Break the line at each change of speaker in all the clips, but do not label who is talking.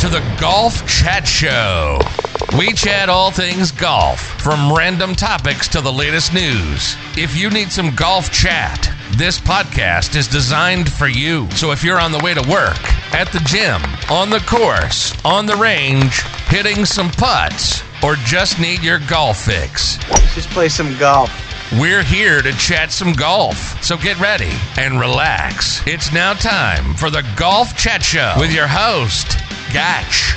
to the Golf Chat Show. We chat all things golf, from random topics to the latest news. If you need some golf chat, this podcast is designed for you. So if you're on the way to work, at the gym, on the course, on the range, hitting some putts, or just need your golf fix,
Just play some golf.
We're here to chat some golf. So get ready and relax. It's now time for the Golf Chat Show with your host, Gatch.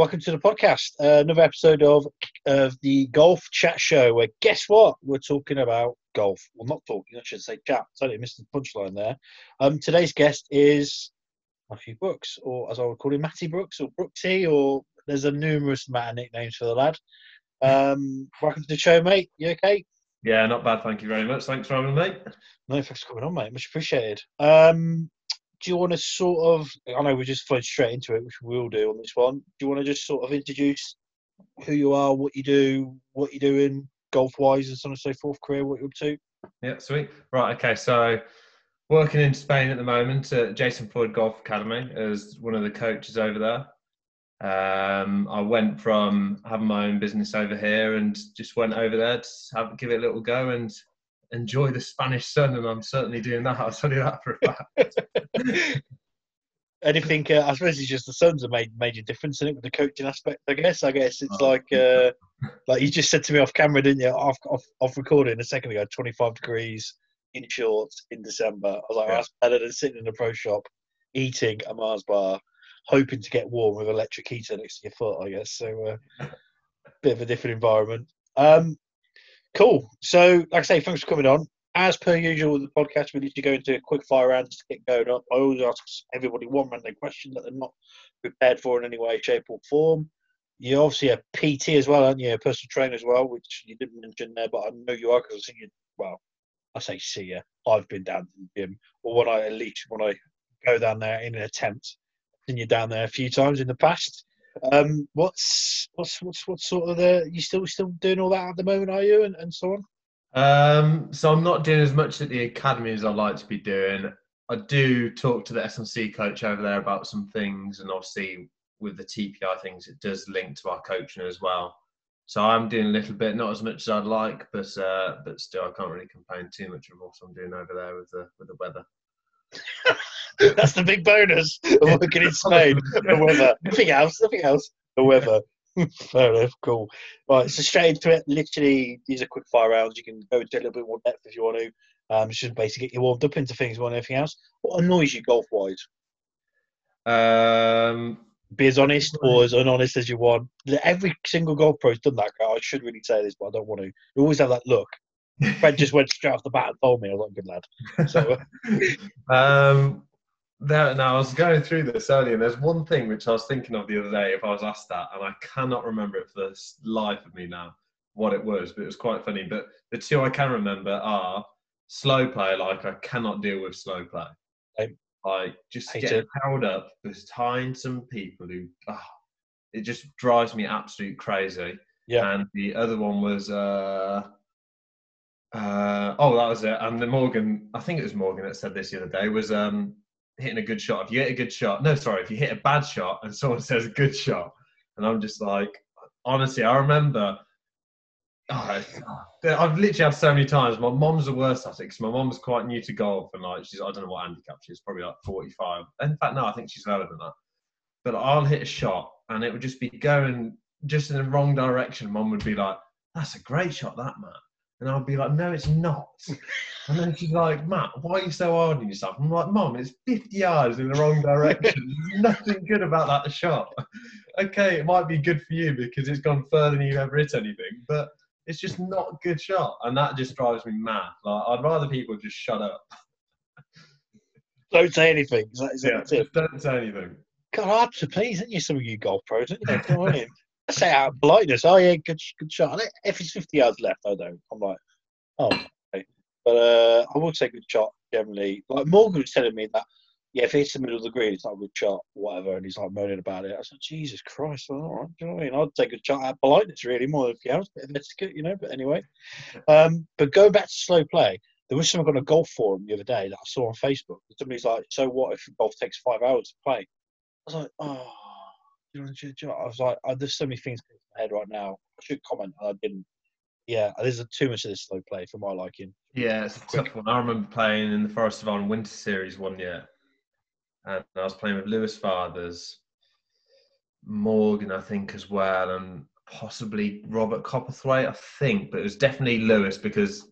Welcome to the podcast. Uh, another episode of of the Golf Chat Show. Where guess what? We're talking about golf. Well, not talking. I should say chat. Totally missed the punchline there. Um, today's guest is Matthew Brookes, or as I would call him, Matty Brookes, or Brooksy, or there's a numerous amount of nicknames for the lad. Um, welcome to the show, mate. You okay?
Yeah, not bad. Thank you very much. Thanks for having me.
No, thanks for coming on, mate. Much appreciated. Um, do you want to sort of? I know we just flowed straight into it, which we will do on this one. Do you want to just sort of introduce who you are, what you do, what you're doing, golf wise, and so on and so forth, career, what you're up to?
Yeah, sweet. Right, okay. So, working in Spain at the moment at Jason Floyd Golf Academy as one of the coaches over there. Um, I went from having my own business over here and just went over there to have, give it a little go and enjoy the Spanish sun. And I'm certainly doing that. I'll tell you that for a fact.
Anything? Uh, I suppose it's just the Suns have made major difference in it with the coaching aspect. I guess. I guess it's
Oh.
like uh, like you just said to me off camera, didn't you? Off off, off recording a second ago, 25 degrees in shorts in December. I was like,
Yeah.
that's better than sitting in a pro shop eating a Mars bar, hoping to get warm with electric heater next to your foot. I guess so. Uh, bit of a different environment. Um, cool. So, like I say, thanks for coming on. As per usual with the podcast, we need to go into a quick fire round to get going up. I always ask everybody one random question that they're not prepared for in any way, shape, or form. You're obviously a PT as well, aren't you? A personal trainer as well, which you didn't mention there, but I know you are because I see you. Well, I say see you. I've been down to the gym, or when I at least when I go down there in an attempt, seen you down there a few times in the past. Um, what's what's what's what's sort of the you still still doing all that at the moment, are you, and, and so on?
Um, so I'm not doing as much at the academy as I'd like to be doing. I do talk to the S&C coach over there about some things, and obviously with the TPI things, it does link to our coaching as well. So I'm doing a little bit, not as much as I'd like, but uh, but still, I can't really complain too much of what I'm doing over there with the with the weather.
That's the big bonus of working in Spain. The weather. Nothing else. Nothing else. The weather. Fair enough. Cool. Right. So straight into it. Literally, these are quick fire rounds. You can go into a little bit more depth if you want to. Um, it's just basically get you warmed up into things more than anything else. What annoys you golf wise?
Um,
Be as honest or as unhonest as you want. Every single golf pro's done that. I should really say this, but I don't want to. You always have that look. Fred just went straight off the bat and told me I was like, good lad. So, uh,
um, there, now I was going through this earlier, and there's one thing which I was thinking of the other day. If I was asked that, and I cannot remember it for the life of me now, what it was, but it was quite funny. But the two I can remember are slow play. Like I cannot deal with slow play.
Same.
Like just getting
it.
held up behind some people who, ah, it just drives me absolute crazy.
Yeah.
And the other one was. Uh, uh, oh, that was it. And the Morgan, I think it was Morgan that said this the other day, was um, hitting a good shot. If you hit a good shot, no, sorry, if you hit a bad shot and someone says a good shot, and I'm just like, honestly, I remember. Oh, I've literally had so many times. My mom's the worst at it because my mom's quite new to golf and like she's I don't know what handicap she is, probably like 45. In fact, no, I think she's lower than that. But I'll hit a shot and it would just be going just in the wrong direction. Mom would be like, "That's a great shot, that man," and I'd be like, "No, it's not." And then she's like, "Matt, why are you so hard on yourself?" I'm like, "Mom, it's 50 yards in the wrong direction. There's nothing good about that shot. okay, it might be good for you because it's gone further than you've ever hit anything, but." It's just not a good shot, and that just drives me mad. Like I'd rather people just shut up.
don't say anything. Is that, is that tip?
just don't say anything.
God, hard to please, aren't you? Some of you golf pros, don't you? You I say out of politeness, oh yeah, good, good shot. If it's 50 yards left, I don't. I'm like, oh, okay. But uh, I will say good shot generally. Like Morgan was telling me that yeah, if it's the middle of the green, it's not a good shot, whatever. And he's like moaning about it. I said, Jesus Christ, all right, you know what I mean? I'd take a shot at politeness, really, more than anything else, bit of etiquette, you know. But anyway, um, but going back to slow play, there was someone on a golf forum the other day that I saw on Facebook. Somebody's like, "So what if golf takes five hours to play?" I was like, "Oh." You know, I was like, oh, "There's so many things in my head right now. I should comment, and I didn't." Yeah, there's too much of this slow play for my liking.
Yeah, it's a tough one. I remember playing in the Forest of Arden Winter Series one year, and I was playing with Lewis Fathers, Morgan, I think, as well, and possibly Robert Copperthwaite, I think, but it was definitely Lewis because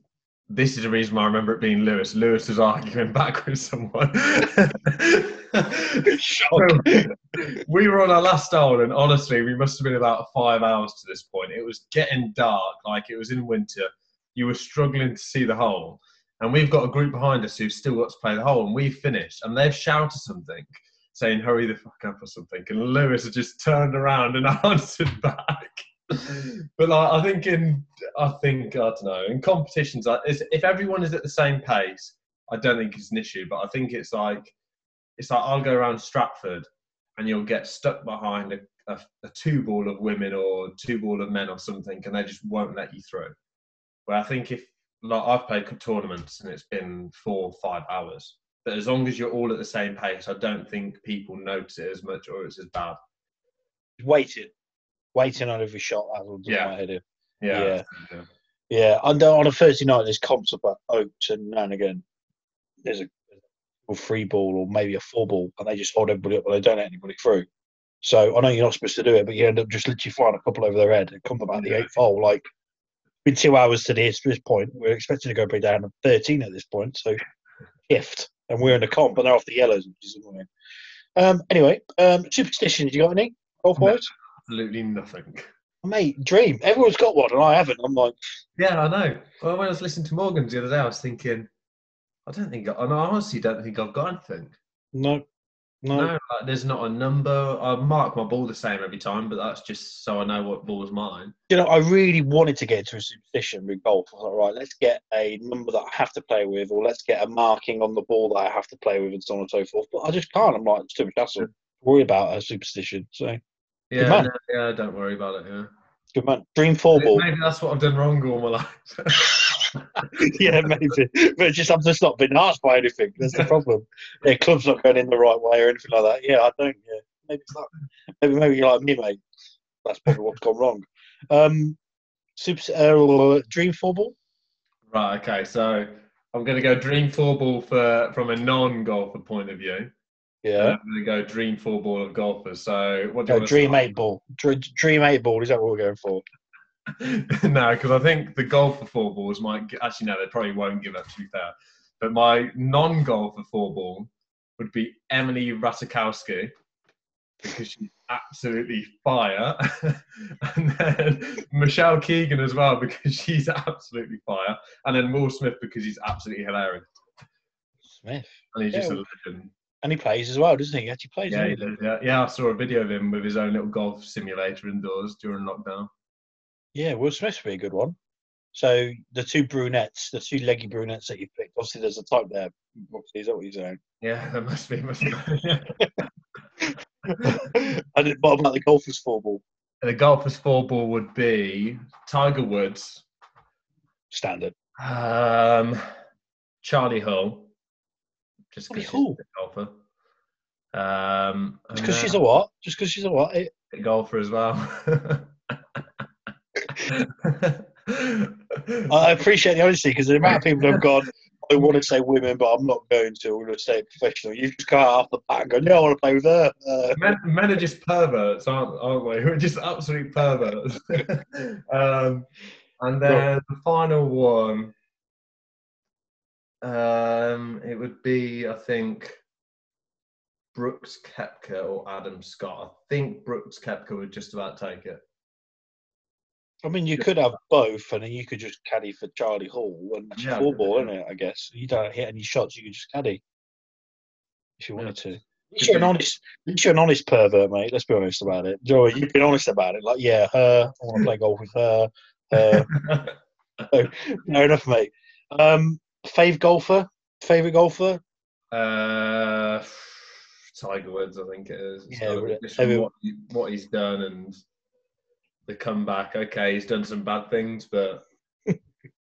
this is the reason why I remember it being Lewis. Lewis was arguing back with someone. we were on our last hole, and honestly, we must have been about five hours to this point. It was getting dark, like it was in winter. You were struggling to see the hole, and we've got a group behind us who've still got to play the hole, and we've finished, and they've shouted something, saying "Hurry the fuck up" or something, and Lewis had just turned around and answered back but like, I think in I think I don't know in competitions, if everyone is at the same pace, I don't think it's an issue. But I think it's like it's like I'll go around Stratford and you'll get stuck behind a, a, a two ball of women or two ball of men or something, and they just won't let you through. Where I think if like I've played tournaments and it's been four or five hours, but as long as you're all at the same pace, I don't think people notice it as much or it's as bad.
Waiting, waiting on every shot. That's what
yeah.
my head in.
Yeah.
Yeah. yeah. yeah. And uh, on a Thursday night, there's comps up at Oaks, and now and again, there's a, a free ball or maybe a four ball, and they just hold everybody up, but they don't let anybody through. So I know you're not supposed to do it, but you end up just literally flying a couple over their head and come about the eighth hole. Like, been two hours to this, this point. We're expecting to go play down to 13 at this point. So, gift. And we're in the comp, and they're off the yellows, which is annoying. Um, anyway, um, superstitions, you got any? Golf wise?
absolutely nothing.
Mate, dream. Everyone's got one, and I haven't. I'm like,
yeah, I know. Well, when I was listening to Morgan's the other day, I was thinking, I don't think, I, I honestly don't think I've got anything.
No, no. no
like, there's not a number. I mark my ball the same every time, but that's just so I know what ball is mine.
You know, I really wanted to get into a superstition with golf. I was like, right, let's get a number that I have to play with, or let's get a marking on the ball that I have to play with, and so on and so forth. But I just can't. I'm like, it's too much hassle. Worry about a superstition. So
yeah, no, yeah, don't worry about it. Yeah.
Good man. Dream four ball.
Maybe that's what I've done wrong all my life.
yeah, maybe. But just I'm just not been asked by anything. That's the problem. Yeah, club's not going in the right way or anything like that. Yeah, I don't. Yeah, maybe it's not. Maybe maybe you're like me, mate. That's probably what's gone wrong. Um, super uh, dream four ball.
Right. Okay. So I'm going to go dream four ball for from a non-golfer point of view.
Yeah.
I'm going to go dream four ball of golfers. So what do you
no, dream start? eight ball? Dream eight ball. Is that what we're going for?
no, because I think the golfer four balls might actually no, they probably won't give up. To be fair, but my non-golfer four ball would be Emily Ratajkowski because she's absolutely fire, and then Michelle Keegan as well because she's absolutely fire, and then Will Smith because he's absolutely hilarious.
Smith,
and he's yeah. just a legend.
And he plays as well, doesn't he? He actually plays.
Yeah, he does, yeah, yeah. I saw a video of him with his own little golf simulator indoors during lockdown.
Yeah, Will Smith would be a good one. So the two brunettes, the two leggy brunettes that you picked, obviously there's a type there. Obviously, is that what you're saying?
Yeah, there must be. Must be.
and what about the golfer's four ball?
The golfer's four ball would be Tiger Woods.
Standard.
Um, Charley Hull just because
she's a
golfer. Um,
just because she's a what? Just because she's a what? A
golfer as well.
I appreciate the honesty because the amount of people have gone, I want to say women, but I'm not going to. I'm going to say professional. You just out off the bat and go, no, I want to play with her. Uh,
men, men, are just perverts, aren't, aren't we? We're just absolute perverts. um, and then the final one, um, it would be, I think, Brooks Koepka or Adam Scott. I think Brooks Koepka would just about take it.
I mean, you could have both, and then you could just caddy for Charley Hull, and that's yeah, four ball, isn't it? I guess you don't hit any shots, you could just caddy if you wanted yeah. to. You're an honest, you're an honest pervert, mate. Let's be honest about it. Joey, you've been honest about it. Like, yeah, her. I want to play golf with her. her. so, fair enough, mate. Um, Fave golfer? Favorite golfer?
Uh, Tiger Woods, I think it is.
Yeah,
just from what, what he's done and the comeback. Okay, he's done some bad things, but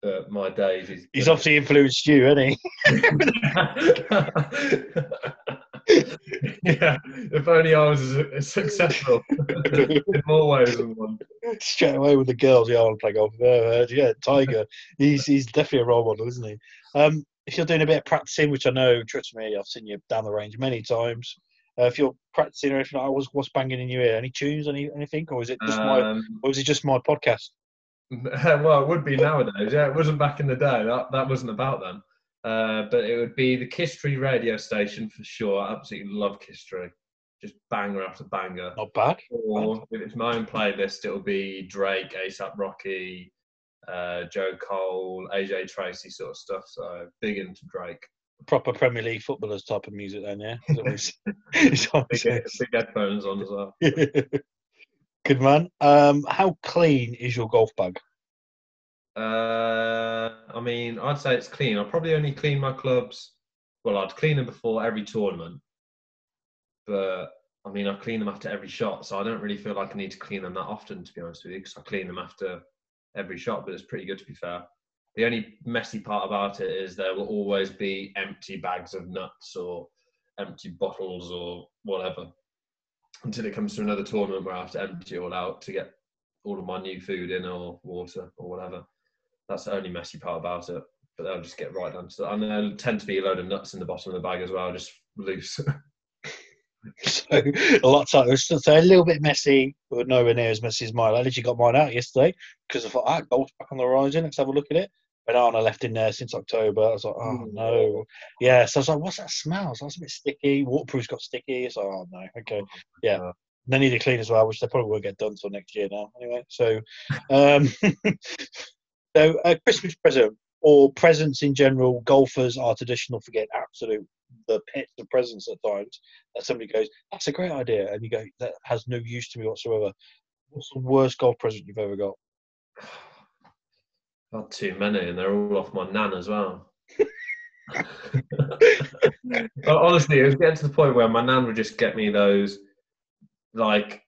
but my days, he's
He's obviously influenced you, hasn't he?
yeah, if only I was as successful in more ways than one.
Straight away with the girls, yeah, I want to play golf. Uh, yeah, Tiger. he's he's definitely a role model, isn't he? Um, if you're doing a bit of practicing, which I know, trust me, I've seen you down the range many times. Uh, if you're practicing or anything, like, what's what's banging in your ear? Any tunes, any anything, or is it just my,
Um,
or is it just my podcast?
well, it would be nowadays. Yeah, it wasn't back in the day. That that wasn't about them. Uh, but it would be the Kisstory radio station for sure. I absolutely love Kisstory. Just banger after banger.
Not bad.
Or if it's my own playlist, it'll be Drake, ASAP Rocky, uh, J. Cole, AJ Tracey sort of stuff. So big into Drake.
Proper Premier League footballers type of music, then, yeah. It's
Big, big headphones on as well.
Good man. Um, how clean is your golf bag?
Uh, I mean, I'd say it's clean. I probably only clean my clubs. Well, I'd clean them before every tournament, but I mean, I clean them after every shot, so I don't really feel like I need to clean them that often, to be honest with you, because I clean them after every shot. But it's pretty good to be fair. The only messy part about it is there will always be empty bags of nuts or empty bottles or whatever until it comes to another tournament where I have to empty it all out to get all of my new food in or water or whatever. That's the only messy part about it. But they'll just get right down to that. And there'll tend to be a load of nuts in the bottom of the bag as well, just loose.
So a lot of times, so a little bit messy, but nowhere near as messy as mine. I literally got mine out yesterday because I thought, ah, golf's back on the horizon. Let's have a look at it. Banana left in there since October. I was like, oh
Mm.
no. Yeah, so I was like, what's that smell? So it's a bit sticky. Waterproof's got sticky. So oh no, okay, yeah.
Uh,
They need to clean as well, which they probably won't get done till next year now. Anyway, so um, so a Christmas present or presents in general, golfers are traditional for getting absolute the pits of presents at times. That somebody goes, "That's a great idea," and you go, "That has no use to me whatsoever." What's the worst golf present you've ever got?
Not too many, and they're all off my nan as well. But honestly, it was getting to the point where my nan would just get me those, like,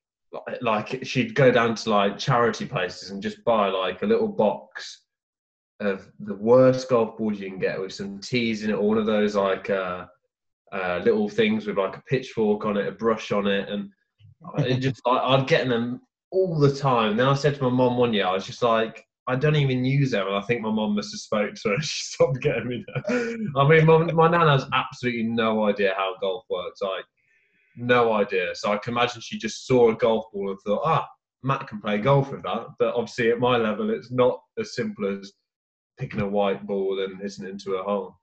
like she'd go down to like charity places and just buy like a little box of the worst golf balls you can get with some teas in it, or one of those like uh, uh, little things with like a pitchfork on it, a brush on it, and it just I, I'd get them all the time. Then I said to my mom one year, I was just like, I don't even use them, and I think my mom must have spoke to her. and She stopped getting me them. I mean, my, my nan has absolutely no idea how golf works. Like, no idea. So I can imagine she just saw a golf ball and thought, ah, Matt can play golf with that. But obviously, at my level, it's not as simple as picking a white ball and hitting it into a hole.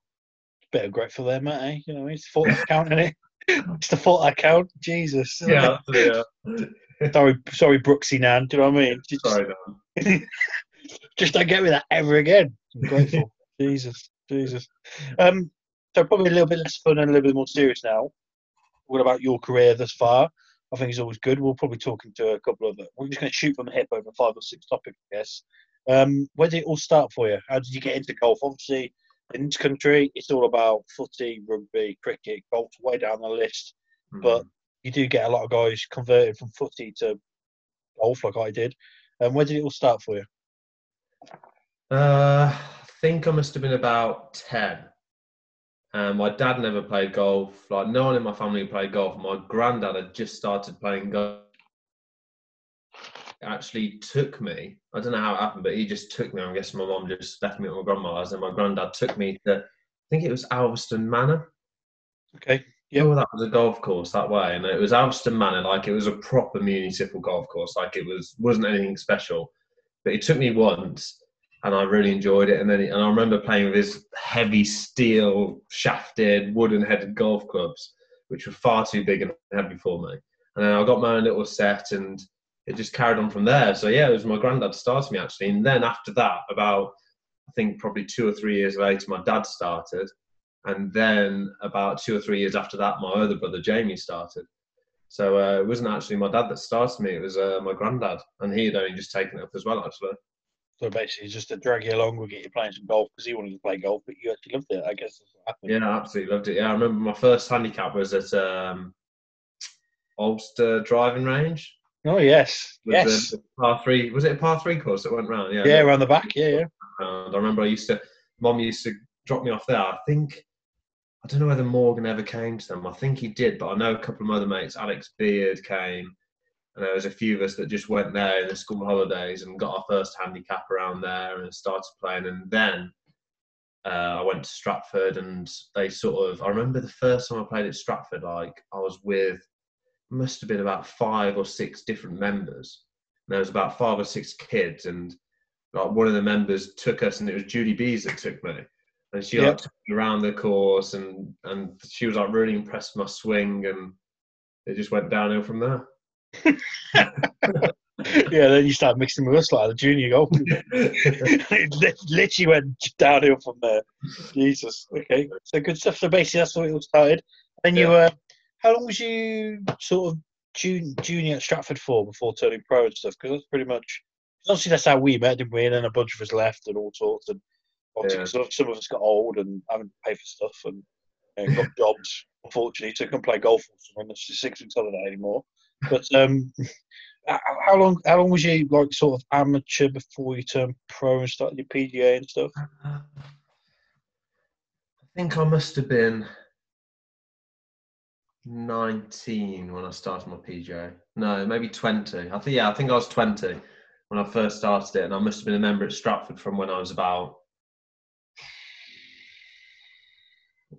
Bit of grateful there, Matt. Eh? You know, it's the fault count in it. It's the fault I count. Jesus.
Yeah, yeah.
Sorry, sorry, Brooksy Nan. Do you know what I mean? Just,
Sorry, Dan.
Just don't get me that ever again. I'm grateful. Jesus, Jesus. Um, so probably a little bit less fun and a little bit more serious now. What about your career thus far? I think it's always good. We'll probably talk into a couple of it. We're just going to shoot from the hip over five or six topics, I guess. Um, where did it all start for you? How did you get into golf? Obviously, in this country, it's all about footy, rugby, cricket. Golf's way down the list. But you do get a lot of guys converted from footy to golf, like I did. And um, where did it all start for you?
Uh, I think I must have been about 10. Um, my dad never played golf. Like, no one in my family played golf. My granddad had just started playing golf. Actually took me, I don't know how it happened, but he just took me. I'm guessing my mom just left me at my grandma's, and my granddad took me to, I think it was Alveston Manor.
Okay. Yeah.
Oh, that was a golf course that way, and it was Alveston Manor. Like it was a proper municipal golf course. Like it was wasn't anything special, but he took me once, and I really enjoyed it. And then, and I remember playing with his heavy steel shafted wooden headed golf clubs, which were far too big and heavy for me. And then I got my own little set, and it just carried on from there. So yeah, it was my granddad started me actually, and then after that, about I think probably two or three years later, my dad started. And then about two or three years after that, my other brother Jamie started. So uh, it wasn't actually my dad that started me; it was uh, my granddad, and he had only just taken it up as well. Actually,
So basically, just to drag you along, we'll get you playing some golf because he wanted to play golf, but you actually loved it. I guess that's what happened.
yeah, I absolutely loved it. Yeah, I remember my first handicap was at um, Ulster driving range.
Oh yes,
with
yes,
the par three was it a par three course that went round? Yeah,
yeah, around the back. Yeah, yeah.
round. I remember I used to, mom used to drop me off there. I think, I don't know whether Morgan ever came to them. I think he did, but I know a couple of my other mates, Alex Beard came, and there was a few of us that just went there in the school holidays and got our first handicap around there and started playing. And then uh, I went to Stratford, and they sort of. I remember the first time I played at Stratford, like I was with, must have been about five or six different members. And there was about five or six kids, and like one of the members took us, and it was Judy Bees that took me, and she like
Yep.
took me around the course, and and she was like really impressed with my swing, and it just went downhill from there.
Yeah, then you start mixing with us like the junior golf. it literally went downhill from there. Jesus. Okay. So good stuff. So basically, that's what it all started. And you were, uh, how long was you sort of jun- junior at Stratford for before turning pro and stuff? Because that's pretty much, obviously, that's how we met, didn't we? And then a bunch of us left and all sorts. And obviously,
Yeah.
some, some of us got old and having to pay for stuff and, and got jobs, unfortunately, so couldn't play golf or something. That's just six weeks holiday anymore. But um, how long? How long was you like sort of amateur before you turned pro and started your PGA and stuff?
I think I must have been 19 when I started my PGA. No, maybe 20. I think yeah, I think I was 20 when I first started it, and I must have been a member at Stratford from when I was about.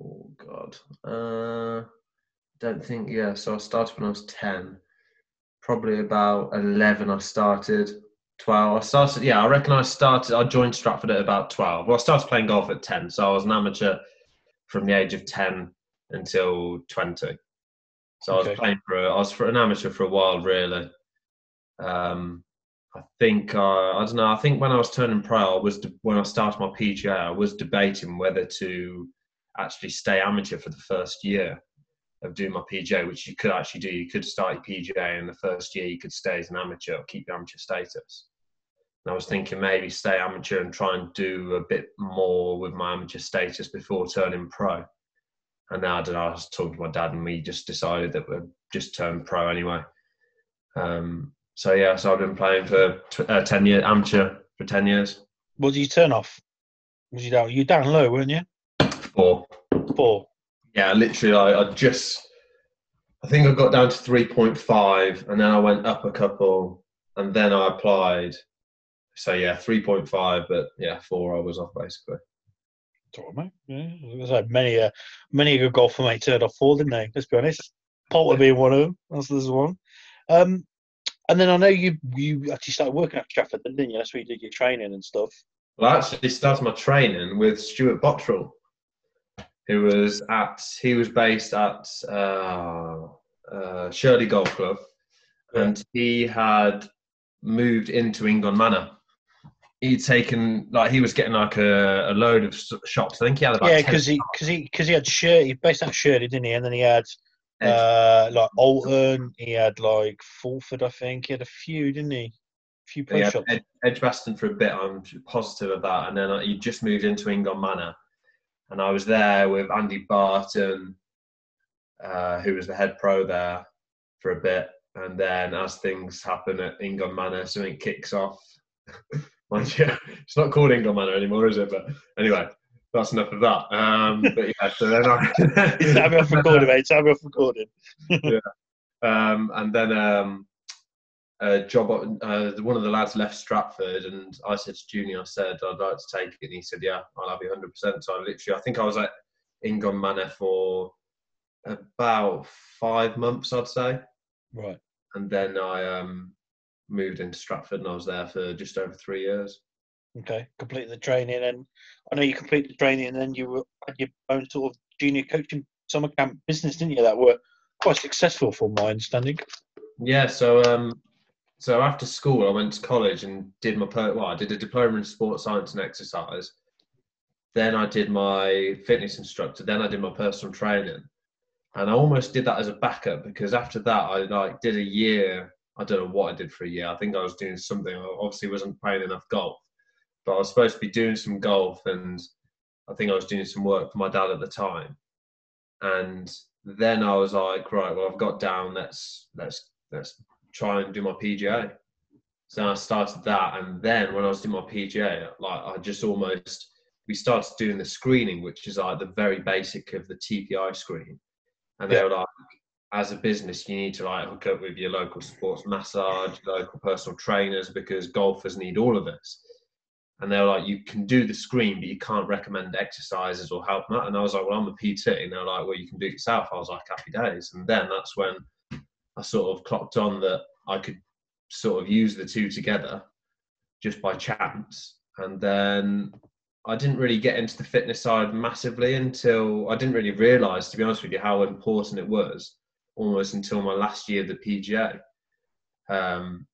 Oh God, uh, don't think yeah. So I started when I was 10. Probably about 11. I started. 12. I started, yeah, I reckon I started, I joined Stratford at about 12. Well, I started playing golf at 10, so I was an amateur from the age of 10 until 20. So I was playing for, a, I was for an amateur for a while, really. Um, I think, uh, I don't know, I think when I was turning pro, I was, de- when I started my PGA, I was debating whether to actually stay amateur for the first year of doing my PGA, which you could actually do. You could start your PGA in the first year, you could stay as an amateur or keep your amateur status. And I was thinking maybe stay amateur and try and do a bit more with my amateur status before turning pro. And now I know, I was talking to my dad and we just decided that we'd just turn pro anyway. Um, so yeah, so I've been playing for tw- uh, 10 years, amateur for 10 years.
What did you turn off? Was you down? You down low, weren't you?
Four.
Four.
Yeah, literally, I, I just, I think I got down to 3.5 and then I went up a couple and then I applied. So yeah, 3.5, but yeah, four I was off basically.
All right, mate. Yeah, like many, uh, many a good golfer mate turned off four, didn't they? Let's be honest. Poulter being one of them. That's this one. Um, and then I know you you actually started working at Stratford, didn't you? That's where you did your training and stuff.
Well, I actually started my training with Stuart Bottrell, who was at, he was based at uh, uh, Shirley Golf Club and he had moved into Ingon Manor. He'd taken, like, he was getting like a, a load of shops. I think he had about
yeah, because he because he because he had Shirley, he based at Shirley, didn't he? And then he had
Edge.
uh, like Alton, he had like Fulford, I think. He had a few, didn't he? A few
Yeah,
shops.
Ed, Edgbaston for a bit. I'm positive of that. And then uh, he just moved into Ingon Manor, and I was there with Andy Barton, uh, who was the head pro there for a bit. And then as things happen at Ingon Manor, something kicks off. Mind you, it's not called Ingon Manor anymore, is it? But anyway, that's enough of that. Um, but yeah, so then I.
Time off recording, mate. Time off recording.
um, and then um, a job. Uh, one of the lads left Stratford, and I said to Junior, I said I'd like to take it, and he said, "Yeah, I'll have you 100." percent So I literally, I think I was at Ingon Manor for about five months, I'd say,
Right.
and then I um, moved into Stratford, and I was there for just over three years.
Okay. Completed the training, and I know you completed the training, and then you were had your own sort of junior coaching summer camp business, didn't you? That were quite successful, from my understanding.
Yeah, so um, so after school, I went to college and did my well, I did a diploma in sports science and exercise. Then I did my fitness instructor. Then I did my personal training, and I almost did that as a backup because after that, I like did a year. I don't know what I did for a year. I think I was doing something. I obviously wasn't playing enough golf, but I was supposed to be doing some golf, and I think I was doing some work for my dad at the time. And then I was like, right, well, I've got down. Let's let's let's try and do my PGA. So I started that, and then when I was doing my PGA, like I just almost we started doing the screening, which is like the very basic of the TPI screen, and they
Yeah.
were like, as a business, you need to like hook up with your local sports massage, local personal trainers, because golfers need all of this. And they were like, you can do the screen, but you can't recommend exercises or help them out. And I was like, well, I'm a PT. And they're like, well, you can do it yourself. I was like, happy days. And then that's when I sort of clocked on that I could sort of use the two together just by chance. And then I didn't really get into the fitness side massively until I didn't really realize, to be honest with you, how important it was almost until my last year of the PGA. Um,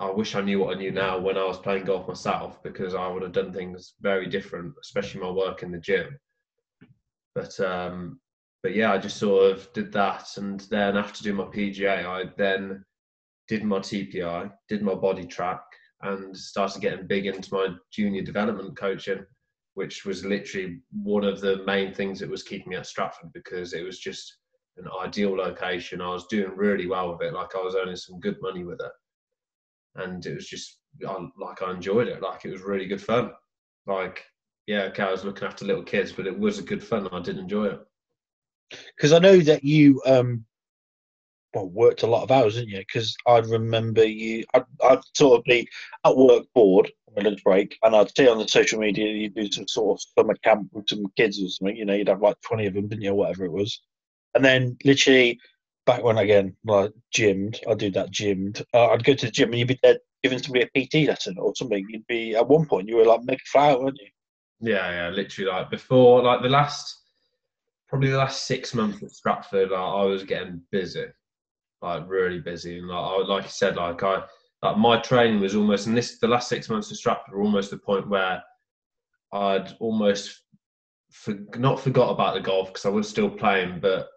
I wish I knew what I knew now when I was playing golf myself because I would have done things very different, especially my work in the gym. But um, but yeah, I just sort of did that, and then after doing my PGA, I then did my TPI, did my body track, and started getting big into my junior development coaching, which was literally one of the main things that was keeping me at Stratford because it was just an ideal location. I was doing really well with it, like I was earning some good money with it, and it was just I, like I enjoyed it. Like it was really good fun. Like yeah, okay, I was looking after little kids, but it was a good fun. I did enjoy it.
Because I know that you um, well worked a lot of hours, didn't you? Because I remember you. I'd, I'd sort of be at work bored on my lunch break, and I'd see on the social media you do some sort of summer camp with some kids or something. You know, you'd have like twenty of them, didn't you, or whatever it was. And then literally back when again, like gymmed, I'd do that gymmed. Uh, I'd go to the gym and you'd be there giving somebody a PT lesson or something. You'd be at one point you were like mega flower, weren't you?
Yeah, yeah, literally like before, like the last, probably the last six months at Stratford, like, I was getting busy, like really busy, and like, I, like you said, like I, like my training was almost, and this the last six months at Stratford were almost the point where I'd almost for, not forgot about the golf because I was still playing, but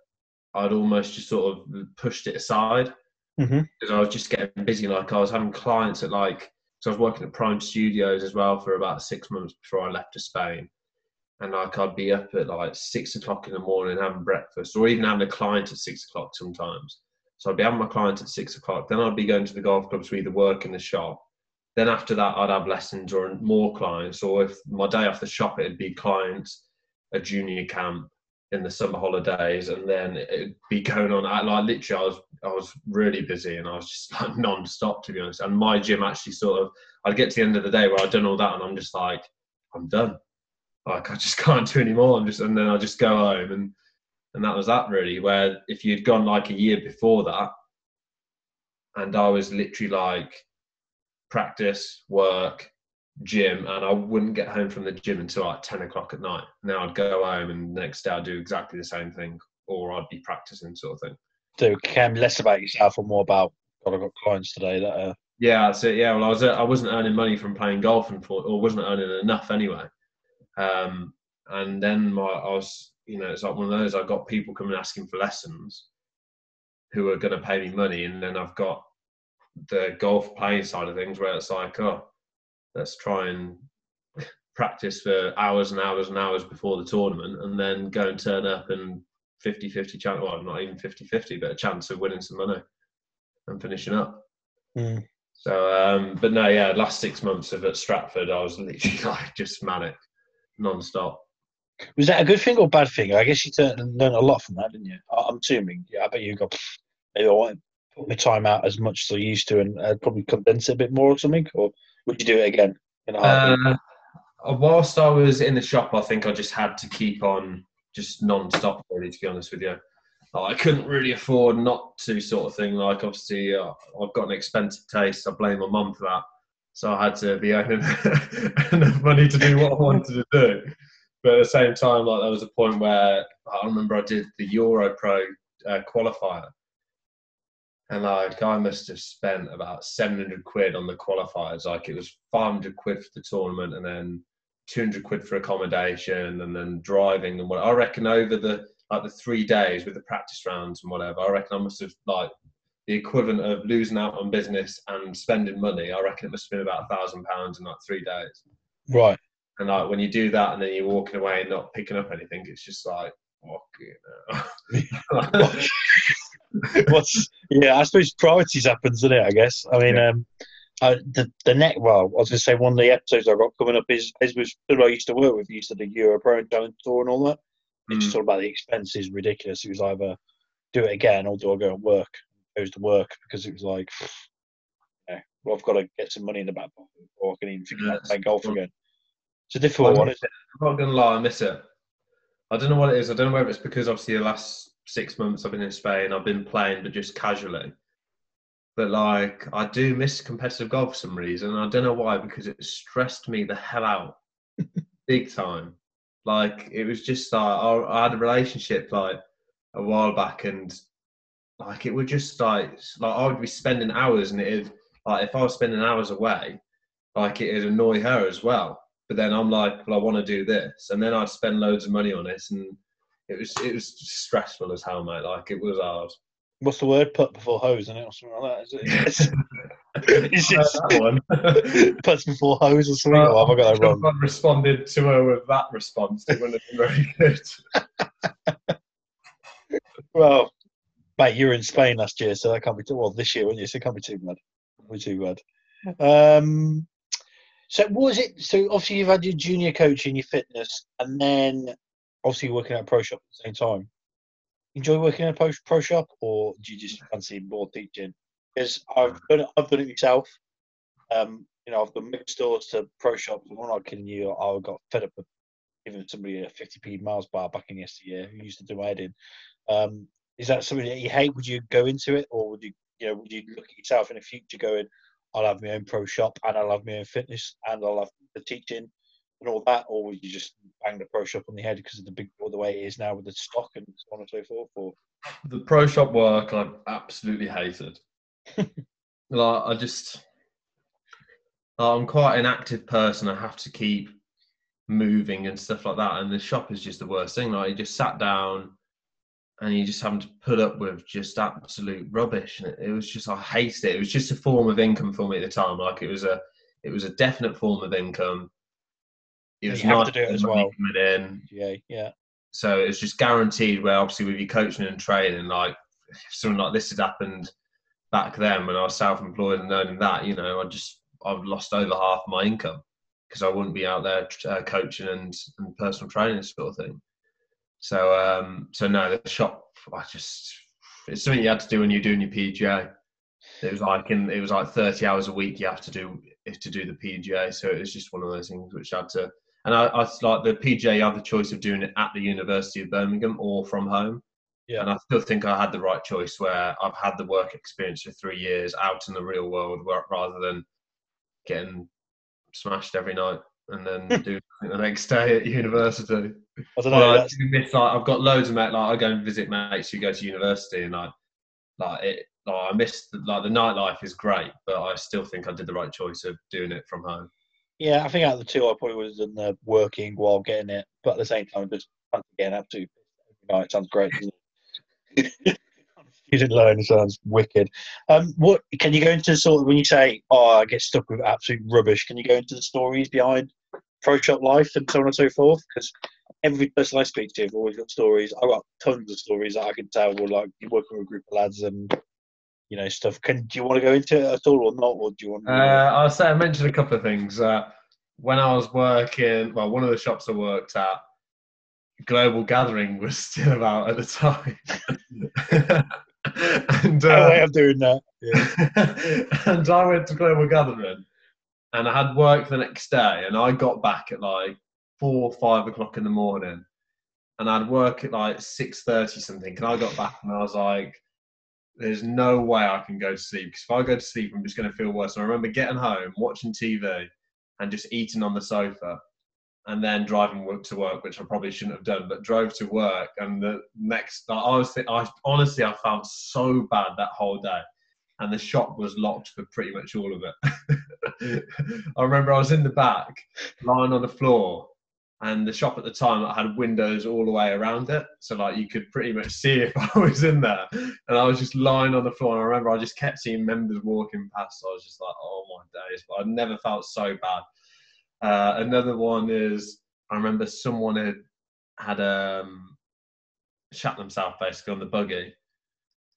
I'd almost just sort of pushed it aside
mm-hmm.
because I was just getting busy. Like I was having clients at like, so I was working at Prime Studios as well for about six months before I left to Spain. And like I'd be up at like six o'clock in the morning having breakfast, or even having a client at six o'clock sometimes. So I'd be having my client at six o'clock. Then I'd be going to the golf clubs to either work in the shop. Then after that, I'd have lessons or more clients. Or if my day off the shop, it'd be clients, a junior camp in the summer holidays, and then it'd be going on. Like literally, I was I was really busy, and I was just like non-stop to be honest. And my gym actually sort of, I'd get to the end of the day where I'd done all that, and I'm just like, I'm done. Like I just can't do anymore. I'm just, and then I just go home, and and that was that really. Where if you'd gone like a year before that, and I was literally like practice, work, gym, and I wouldn't get home from the gym until like ten o'clock at night. Now I'd go home, and the next day I'd do exactly the same thing, or I'd be practicing sort of thing.
So became less about yourself and more about God, I've got clients today that are
Yeah, that's it. Yeah, well, I was uh, I wasn't earning money from playing golf, and for, or wasn't earning enough anyway. Um, and then my, I was, you know, it's like one of those. I've got people coming asking for lessons, who are going to pay me money, and then I've got the golf playing side of things where it's like, oh, let's try and practice for hours and hours and hours before the tournament, and then go and turn up and 50-50 chance, well, not even 50-50, but a chance of winning some money and finishing up.
Mm.
So, um, but no, yeah, last six months of at Stratford, I was literally like just manic, non-stop.
Was that a good thing or bad thing? I guess you learned learned a lot from that, didn't you? I- I'm assuming. Yeah, I bet you got maybe I won't put my time out as much as I used to, and uh, probably condense it a bit more or something. Or would you do it again? In a?
Uh, whilst I was in the shop, I think I just had to keep on just non-stop, really, to be honest with you. Like, I couldn't really afford not to, sort of thing. Like, obviously, uh, I've got an expensive taste. I blame my mum for that. So I had to be earning enough money to do what I wanted to do. But at the same time, like there was a point where I remember I did the Euro Pro uh, qualifier, and like I must have spent about seven hundred quid on the qualifiers. Like it was five hundred quid for the tournament, and then two hundred quid for accommodation, and then driving and what. I reckon over the like the three days with the practice rounds and whatever, I reckon I must have like the equivalent of losing out on business and spending money. I reckon it must have been about a thousand pounds in like three days.
right.
And like when you do that and then you're walking away and not picking up anything, it's just like hell.
What's yeah? I suppose priorities happen, doesn't it? I guess. I mean,
Yeah.
um, I, the the next well, I was to say one of the episodes I got coming up is is with who I used to work with. Used to do Euro Pro Tour and all that. It's just
Mm.
all about the expenses, ridiculous. It was either do it again or do I go and work? Chose to work because it was like, yeah, well, I've got to get some money in the back pocket before I can even think about
Yes.
playing golf again. It's a difficult one. Isn't
I'm not gonna lie, I miss it. I don't know what it is. I don't know whether it's because obviously the last six months I've been in Spain, I've been playing, but just casually. But like, I do miss competitive golf for some reason. I don't know why, because it stressed me the hell out, big time. Like it was just like I, I had a relationship like a while back, and like it would just like like I would be spending hours, and it like if I was spending hours away, like it'd annoy her as well. But then I'm like, well, I want to do this, and then I'd spend loads of money on it, and it was it was stressful as hell, mate. Like it was hard.
What's the word? Put before hose, isn't it, or something like that? Is it? It's, it's,
that one.
puts before hose or something. or have I got that wrong?
If I'd responded to her with that response, it wouldn't have been very good.
Well, mate, you were in Spain last year, so that can't be too well this year, weren't you? So it can't be too bad. Can't be too bad. Um, so what was it? So obviously you've had your junior coaching, your fitness, and then obviously you're working at a pro shop at the same time. Enjoy working at a pro, pro shop, or do you just fancy more teaching? Because I've done it, I've done it myself. Um, you know, I've done mixed stores to pro shops, and when I'm not kidding you, I got fed up with giving somebody a 50p Mars bar back in yesteryear who used to do my head in. Um, is that something that you hate? Would you go into it, or would you, you know, would you look at yourself in the future going, "I'll have my own pro shop and I'll have my own fitness and I'll have the teaching and all that," or would you just bang the pro shop on the head because of the big or the way it is now with the stock and so on and so forth? Or
the pro shop work I've absolutely hated. like I just I'm quite an active person. I have to keep moving and stuff like that. And the shop is just the worst thing. Like you just sat down and you just having to put up with just absolute rubbish. And it, it was just I hated it. It was just a form of income for me at the time. Like it was a it was a definite form of income. It was
you have
nice
to do it as well.
coming in.
yeah, yeah,
So it's just guaranteed. Where obviously with your coaching and training, like if something like this had happened back then when I was self-employed and earning that, you know, I just I've lost over half my income because I wouldn't be out there uh, coaching and, and personal training sort of thing. So um, so no, the shop I just it's something you had to do when you're doing your PGA. It was like in it was like 30 hours a week you have to do to do the PGA. So it was just one of those things which I had to. And I, I like the PGA. You have the choice of doing it at the University of Birmingham or from home.
Yeah.
And I still think I had the right choice where I've had the work experience for three years out in the real world rather than getting smashed every night and then do the next day at university.
I don't know.
Well, I
that's,
do miss, like, I've got loads of mates. Like I go and visit mates who go to university, and like, like it. Like, I miss the, like the nightlife is great, but I still think I did the right choice of doing it from home.
yeah, I think out of the two, I probably was in the working while getting it, but at the same time, just fancy getting up to every night sounds great. doesn't it? Student loan sounds wicked. Um, what can you go into sort of when you say, "Oh, I get stuck with absolute rubbish"? Can you go into the stories behind pro shop life and so on and so forth? Because every person I speak to have always got stories. I've got tons of stories that I can tell. Well, like you're working with a group of lads and you know stuff. Can do you want to go into it at all or not? Or do you want? To...
Uh, I'll say I mentioned a couple of things. Uh, when I was working, well, one of the shops I worked at, Global Gathering was still about at the time. and
no
uh,
way I'm doing that. Yeah.
and I went to Global Gathering, and I had work the next day, and I got back at like four, or five o'clock in the morning, and I'd work at like six thirty something, and I got back and I was like, "There's no way I can go to sleep because if I go to sleep, I'm just going to feel worse." And I remember getting home, watching TV, and just eating on the sofa. And then driving to work, which I probably shouldn't have done, but drove to work. And the next, I was, I honestly, I felt so bad that whole day and the shop was locked for pretty much all of it. I remember I was in the back, lying on the floor, and the shop at the time had windows all the way around it, so like you could pretty much see if I was in there. And I was just lying on the floor, and I remember I just kept seeing members walking past. So I was just like, "Oh my days!" But I never felt so bad. Uh, another one is I remember someone had had um shat themselves basically on the buggy.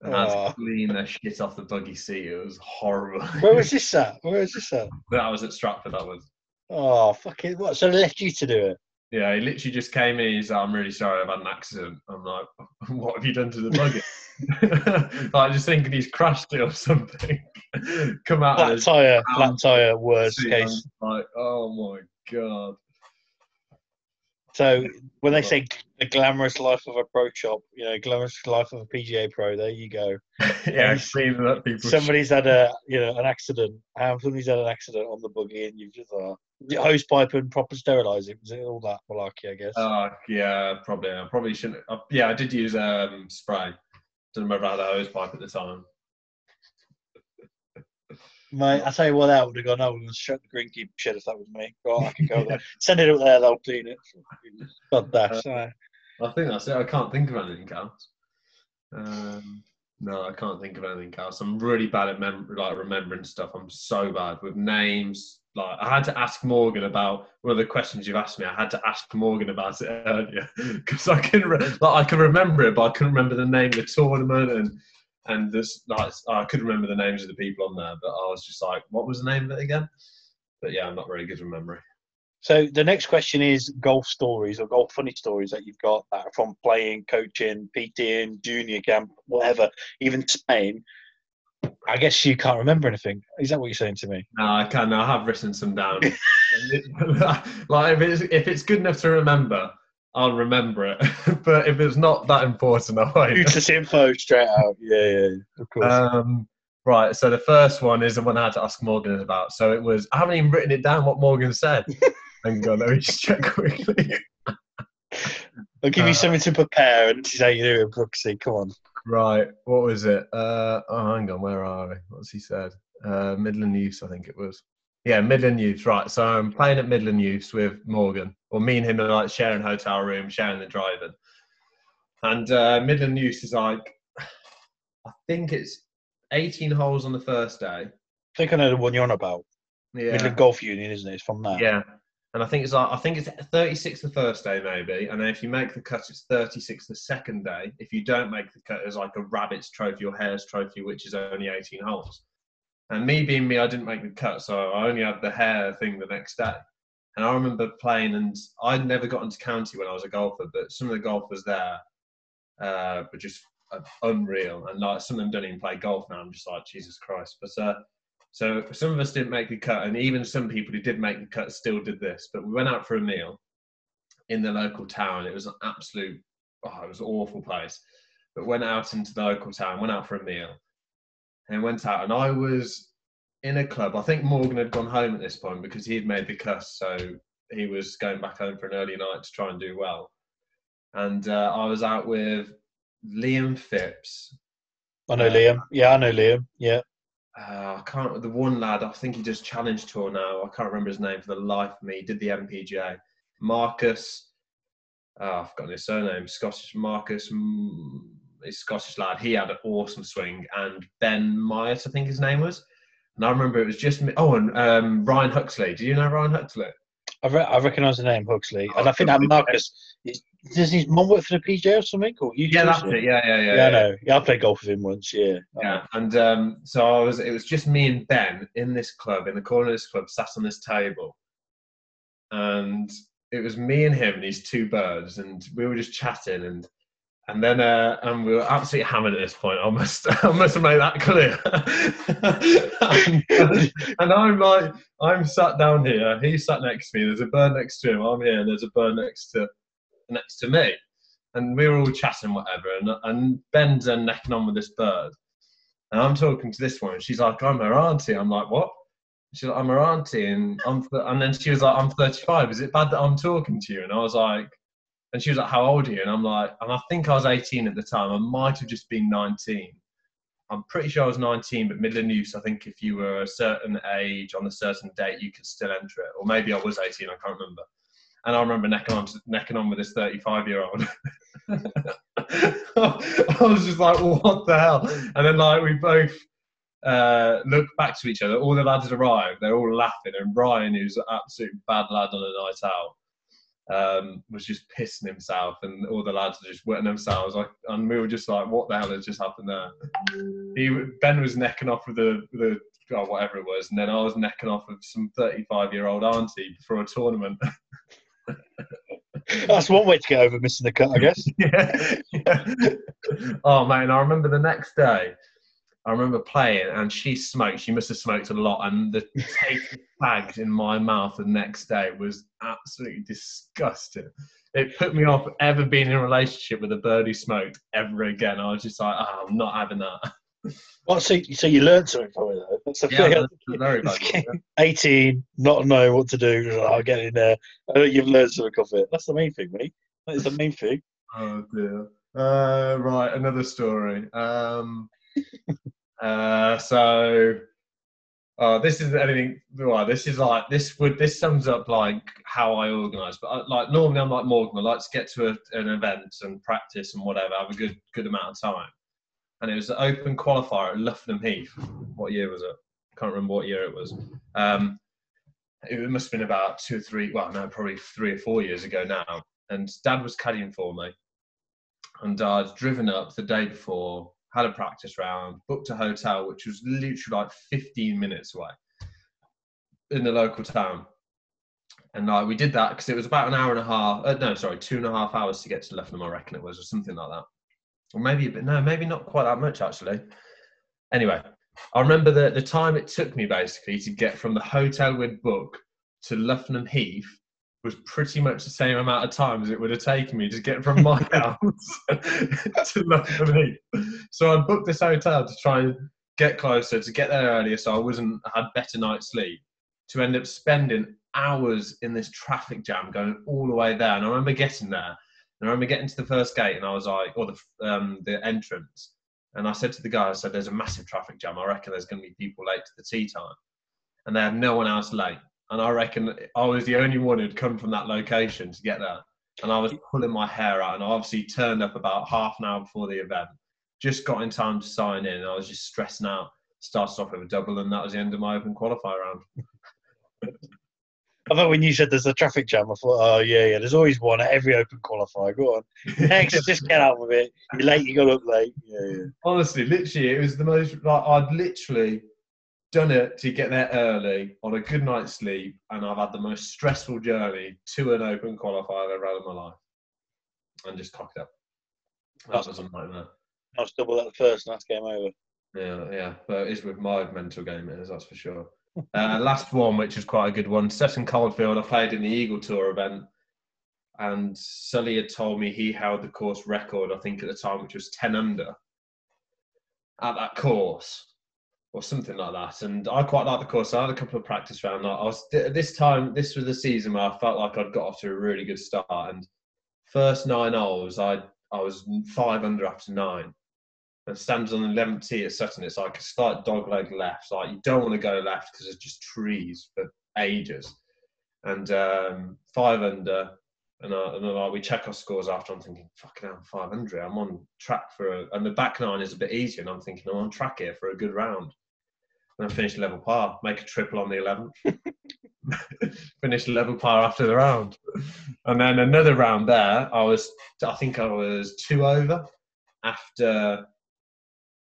Oh.
clean their shit off the buggy seat. It was horrible.
Where was this at? Where was this at?
that was at Stratford. That was.
Oh, fucking what? So they left you to do it?
Yeah, he literally just came in. He's like, "I'm really sorry, I've had an accident." I'm like, "What have you done to the buggy?" like just thinking he's crashed it or something. Come out.
Flat tire, flat tire, worst case.
Like, oh my god.
So when they say the glamorous life of a pro shop, you know, glamorous life of a PGA pro, there you go.
yeah,
Nice.
cleaning up people.
Somebody's had a, you know, an accident. Um, somebody's had an accident on the buggy, and you've just uh, hose pipe and proper sterilise it. Was it all that malarkey? I guess.
Oh yeah, probably. I probably shouldn't. Uh, yeah, I did use um, spray. Don't remember how that hose pipe at the time.
Mate, I tell you what, that would have gone. over and have shut the greenkeeper shed if that was me. Right, I can go there. Send it up there, they'll clean it. God, that's uh,
I think that's it. I can't think of anything else. Um, no, I can't think of anything else. I'm really bad at mem- like remembering stuff. I'm so bad with names. Like I had to ask Morgan about one of the questions you've asked me. I had to ask Morgan about it earlier because I can re- like I can remember it, but I couldn't remember the name of the tournament and and this like I could remember the names of the people on there, but I was just like, what was the name of it again? But yeah, I'm not very good at memory.
So the next question is golf stories or golf funny stories that you've got that are from playing, coaching, PTing, junior camp, whatever, even Spain. I guess you can't remember anything. Is that what you're saying to me?
No, I can. I have written some down. like if it's if it's good enough to remember, I'll remember it. but if it's not that important, I won't.
Useless info straight out. Yeah, yeah, of course.
Um, right. So the first one is the one I had to ask Morgan about. So it was. I haven't even written it down. What Morgan said. Hang on. Let me just check quickly.
I'll give you
uh,
something to prepare and this is how you do it, Brooksy. Come on.
Right. What was it? Uh, oh, hang on. Where are we? What's he said? Uh, Midland Youth, I think it was. Yeah, Midland Youth. Right. So I'm playing at Midland Youth with Morgan, or me and him are like sharing hotel room, sharing the driving. And uh, Midland Youth is like, I think it's 18 holes on the first day.
I think I know the one you're on about.
Yeah.
Midland Golf Union, isn't it? It's from there.
Yeah. And I think it's like I think it's 36 the first day maybe, and then if you make the cut, it's 36 the second day. If you don't make the cut, it's like a rabbit's trophy or hare's trophy, which is only 18 holes. And me being me, I didn't make the cut, so I only had the hare thing the next day. And I remember playing, and I'd never got into county when I was a golfer, but some of the golfers there uh, were just uh, unreal. And like some of them don't even play golf now. I'm just like Jesus Christ. But uh, so some of us didn't make the cut, and even some people who did make the cut still did this. But we went out for a meal in the local town. It was an absolute, oh, it was an awful place. But went out into the local town, went out for a meal, and went out. And I was in a club. I think Morgan had gone home at this point because he had made the cut, so he was going back home for an early night to try and do well. And uh, I was out with Liam Phipps,
I know Liam. Yeah, I know Liam. Yeah.
uh, I can't. The one lad, I think he does challenge tour now. I can't remember his name for the life of me. He did the MPGA. Marcus. Oh, I've forgotten his surname. Scottish Marcus. mm, A Scottish lad. He had an awesome swing, and Ben Myers, I think his name was. And I remember it was just me. Oh, and um, Ryan Huxley. Do you know Ryan Huxley?
I, re- I recognise the name Huxley, and
Oh,
I think that Marcus is, does his mum work for the PJ or something? Or you
Yeah, that's it. Yeah, yeah, yeah.
Yeah, I know. Yeah, I played golf with him once. Yeah.
Yeah, and um, so I was. It was just me and Ben in this club, in the corner of this club, sat on this table, and it was me and him and these two birds, and we were just chatting, and and then uh, and we were absolutely hammered at this point. I must, I must have made that clear. and, and I'm like, I'm sat down here. He's sat next to me. There's a bird next to him. I'm here. And there's a bird next to next to me and we were all chatting whatever and, and ben's then necking on with this bird and i'm talking to this one and she's like i'm her auntie i'm like what she's like i'm her auntie and i'm th- and then she was like i'm 35 is it bad that i'm talking to you and i was like and she was like how old are you and i'm like and i think i was 18 at the time i might have just been 19 i'm pretty sure i was 19 but midland youth i think if you were a certain age on a certain date you could still enter it or maybe i was 18 i can't remember and I remember necking on, necking on with this 35 year old. I was just like, what the hell? And then, like, we both uh, looked back to each other. All the lads had arrived. They're all laughing. And Ryan, who's an absolute bad lad on a night out, um, was just pissing himself, and all the lads were just wetting themselves. Like, and we were just like, "What the hell has just happened there?" He Ben was necking off with the the oh, whatever it was, and then I was necking off with some thirty-five year old auntie before a tournament.
That's one way to get over missing the cut, I guess.
yeah, yeah. Oh man, I remember the next day. I remember playing, and she smoked. She must have smoked a lot, and the taste of fags in my mouth the next day was absolutely disgusting. It put me off ever being in a relationship with a bird who smoked ever again. I was just like, oh, I'm not having that.
Well, so, so you learned something from it, though. That's the
Yeah,
thing.
very bad. yeah.
18, not knowing what to do. oh, I'll get in there. I think you've learned something off it. That's the main thing, mate. That is the main thing.
Oh dear. Uh, right, another story. Um, uh, so, uh, this isn't anything. Well, this is like this would this sums up like how I organise. But I, like normally, I'm like Morgan. I like to get to a, an event and practice and whatever. Have a good good amount of time. And it was the open qualifier at Luffenham Heath. What year was it? Can't remember what year it was. Um, it must have been about two or three. Well, no, probably three or four years ago now. And Dad was caddying for me and I'd driven up the day before, had a practice round, booked a hotel, which was literally like 15 minutes away in the local town. And like we did that because it was about an hour and a half. Uh, no, sorry, two and a half hours to get to Luffenham, I reckon it was, or something like that. Or maybe a bit. No, maybe not quite that much actually. Anyway, I remember the the time it took me basically to get from the hotel we'd booked to Luffenham Heath was pretty much the same amount of time as it would have taken me to get from my house to Heath. So I booked this hotel to try and get closer, to get there earlier, so I wasn't had better night's sleep. To end up spending hours in this traffic jam going all the way there. And I remember getting there. And I remember getting to the first gate, and I was like, or the um, the entrance. And I said to the guy, I said, "There's a massive traffic jam. I reckon there's going to be people late to the tee time." And they had no one else late. And I reckon I was the only one who'd come from that location to get there. And I was pulling my hair out, and I obviously turned up about half an hour before the event. Just got in time to sign in. And I was just stressing out. Started off with a double, and that was the end of my open qualifier round.
I thought when you said there's a traffic jam, I thought, oh, yeah, yeah, there's always one at every open qualifier. Go on. Next, just get out with it. You're late, you got up late. Yeah, yeah.
Honestly, literally, it was the most like I'd literally done it to get there early on a good night's sleep, and I've had the most stressful journey to an open qualifier I've ever had in my life, and just cocked up. That was a nightmare.
I was double at the first, and that's game over.
Yeah, yeah, but it is with my mental game, it is that's for sure. Uh, last one, which is quite a good one. Sutton Coldfield, I played in the Eagle Tour event, and Sully had told me he held the course record, I think at the time, which was 10 under at that course, or something like that. And I quite like the course. I had a couple of practice rounds. I was this time. This was the season where I felt like I'd got off to a really good start. And first nine holes, I I was five under after nine and stands on the 11th tee at Sutton. It's like a slight dog leg left. Like you don't want to go left because there's just trees for ages. And um, five under, and, uh, and we check our scores after. I'm thinking, fucking hell, 500. I'm on track for a, and the back nine is a bit easier. And I'm thinking, I'm on track here for a good round. And I finished level par, make a triple on the 11th. finish level par after the round. And then another round there, I was, I think I was two over after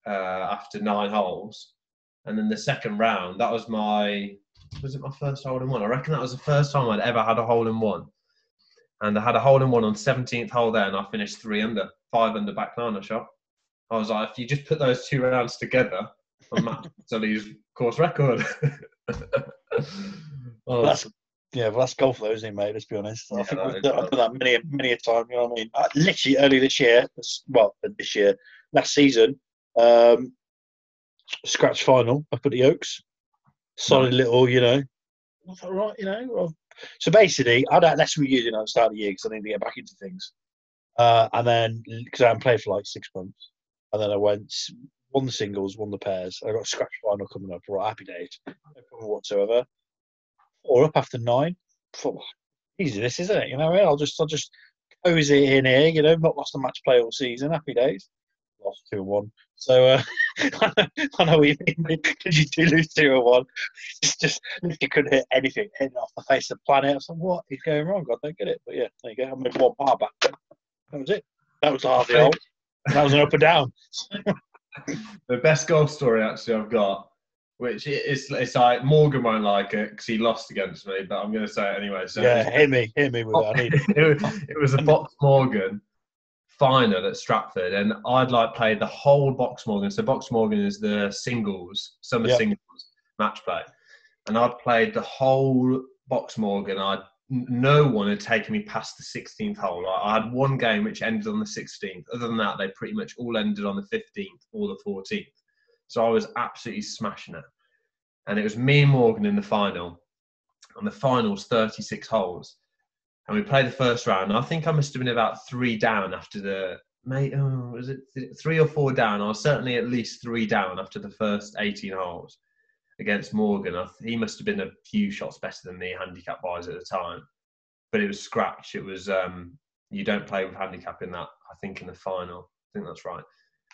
uh, after nine holes. And then the second round, that was my was it my first hole in one? I reckon that was the first time I'd ever had a hole in one. And I had a hole in one on 17th hole there, and I finished three under, five under back nine I shot. I was like, if you just put those two rounds together, I'm Matt Sully's course record. oh,
That's yeah, well, that's golf, though, isn't it, mate? Let's be honest. I
yeah,
think we've done, that many, many a time. You know what I mean? Uh, literally early this year, well, this year, last season, um, scratch final up at the Oaks. Solid little, you know. I thought, right, you know. well, So basically, I don't. had less reviews at the start of the year because I need to get back into things. Uh, and then, because I hadn't played for like six months, and then I went, won the singles, won the pairs. I got a scratch final coming up. Right, happy days. No problem whatsoever. Four up after nine. Easy, this isn't it? You know, I'll just, I'll just cozy in here. You know, not lost a match play all season. Happy days. lost two and one. So uh, I know what you mean because you do lose two and one. It's just you couldn't hit anything, hitting off the face of the planet. I was like, what is going wrong? I don't get it. But yeah, there you go. I made one par back. Then. That was it. That was half the hole. That was an up and down.
the best golf story actually I've got, which is it's like Morgan won't like it because he lost against me, but I'm going to say it anyway. So
yeah, hit me, hit me with it. I need
it, was, it was a Box Morgan final at Stratford, and I'd like played the whole Box Morgan. So Box Morgan is the singles, summer
Yep.
singles match play, and I'd played the whole Box Morgan. I no one had taken me past the 16th hole. I, had one game which ended on the 16th. Other than that, they pretty much all ended on the 15th or the 14th. So I was absolutely smashing it, and it was me and Morgan in the final. And the finals 36 holes and we played the first round. I think I must have been about three down after the mate. Oh, was it three or four down? I was certainly at least three down after the first 18 holes against Morgan. He must have been a few shots better than me handicap wise at the time, but it was scratch. It was um, you don't play with handicap in that. I think in the final. I think that's right.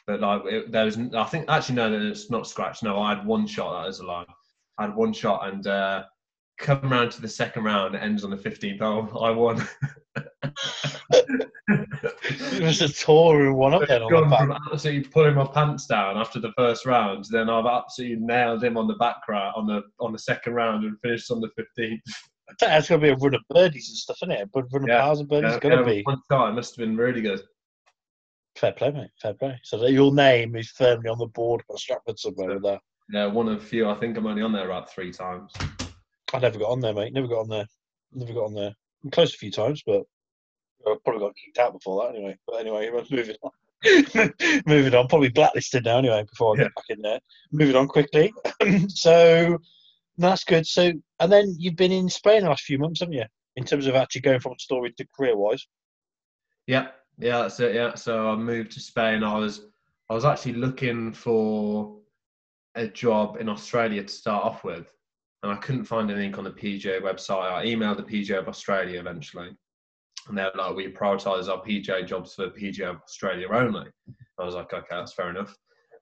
But like it, there was, I think actually no, it's not scratch. No, I had one shot. That is a lie. I had one shot and. Uh, come round to the second round, it ends on the 15th hole. I won.
it was a tour and one up then on
Gone
the
from absolutely pulling my pants down after the first round, then I've absolutely nailed him on the back right on the on the second round and finished on the 15th.
That's going to be a run of birdies and stuff, isn't it? But run of
Yeah.
pars and birdies
Yeah,
going to be
One it must have been really good.
fair play, mate. Fair play. So your name is firmly on the board for Stratford somewhere with that.
Yeah, one of a few. I think I'm only on there about three times.
I never got on there, mate. Never got on there. Never got on there. I'm close a few times, but I probably got kicked out before that anyway. But anyway, moving on. moving on. Probably blacklisted now anyway before I get
Yeah.
back in there. Moving on quickly. so that's good. So and then you've been in Spain the last few months, haven't you? In terms of actually going from story to career wise.
Yeah, yeah, that's it. Yeah, so I moved to Spain. I was I was actually looking for a job in Australia to start off with, and I couldn't find anything on the PGA website. I emailed the PGA of Australia eventually, and they're like, "We prioritise our PGA jobs for PGA Australia only." I was like, "Okay, that's fair enough."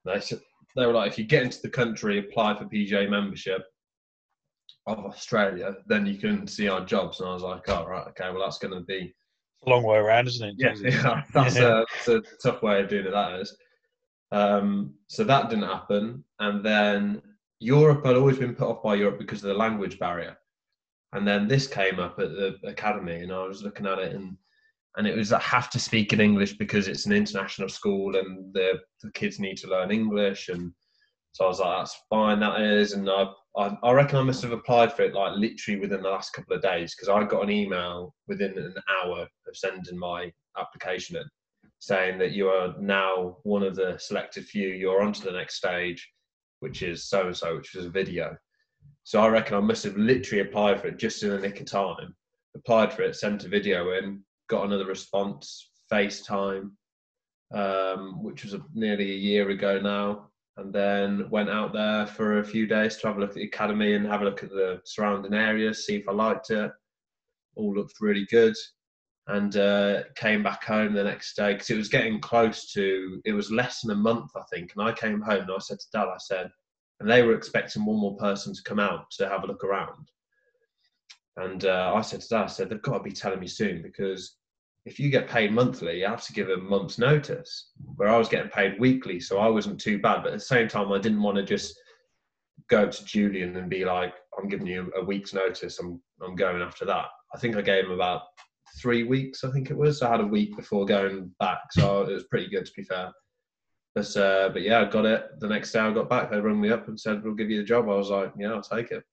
And they said they were like, "If you get into the country, apply for PGA membership." Of Australia, then you can see our jobs, and I was like, "Oh right, okay, well that's going to be
a long way around, isn't it?
yeah, yeah that's. A, that's a tough way of doing it. That is. Um, so that didn't happen, and then Europe had always been put off by Europe because of the language barrier, and then this came up at the academy, and I was looking at it, and and it was I have to speak in English because it's an international school, and the the kids need to learn English, and so I was like, that's fine, that is, and I I, reckon I must have applied for it like literally within the last couple of days because I got an email within an hour of sending my application in saying that you are now one of the selected few, you're on to the next stage, which is so and so, which was a video. So I reckon I must have literally applied for it just in the nick of time. Applied for it, sent a video in, got another response, FaceTime, um, which was a, nearly a year ago now and then went out there for a few days to have a look at the academy and have a look at the surrounding areas, see if I liked it. All looked really good, and uh, came back home the next day because it was getting close to. It was less than a month, I think, and I came home and I said to Dad, I said, and they were expecting one more person to come out to have a look around. And uh, I said to Dad, I said, they've got to be telling me soon because if you get paid monthly, you have to give a month's notice. Where I was getting paid weekly, so I wasn't too bad. But at the same time, I didn't want to just go to Julian and be like, "I'm giving you a week's notice. I'm I'm going after that." I think I gave him about three weeks. I think it was. I had a week before going back, so it was pretty good to be fair. But uh, but yeah, I got it. The next day I got back, they rang me up and said, "We'll give you the job." I was like, "Yeah, I'll take it."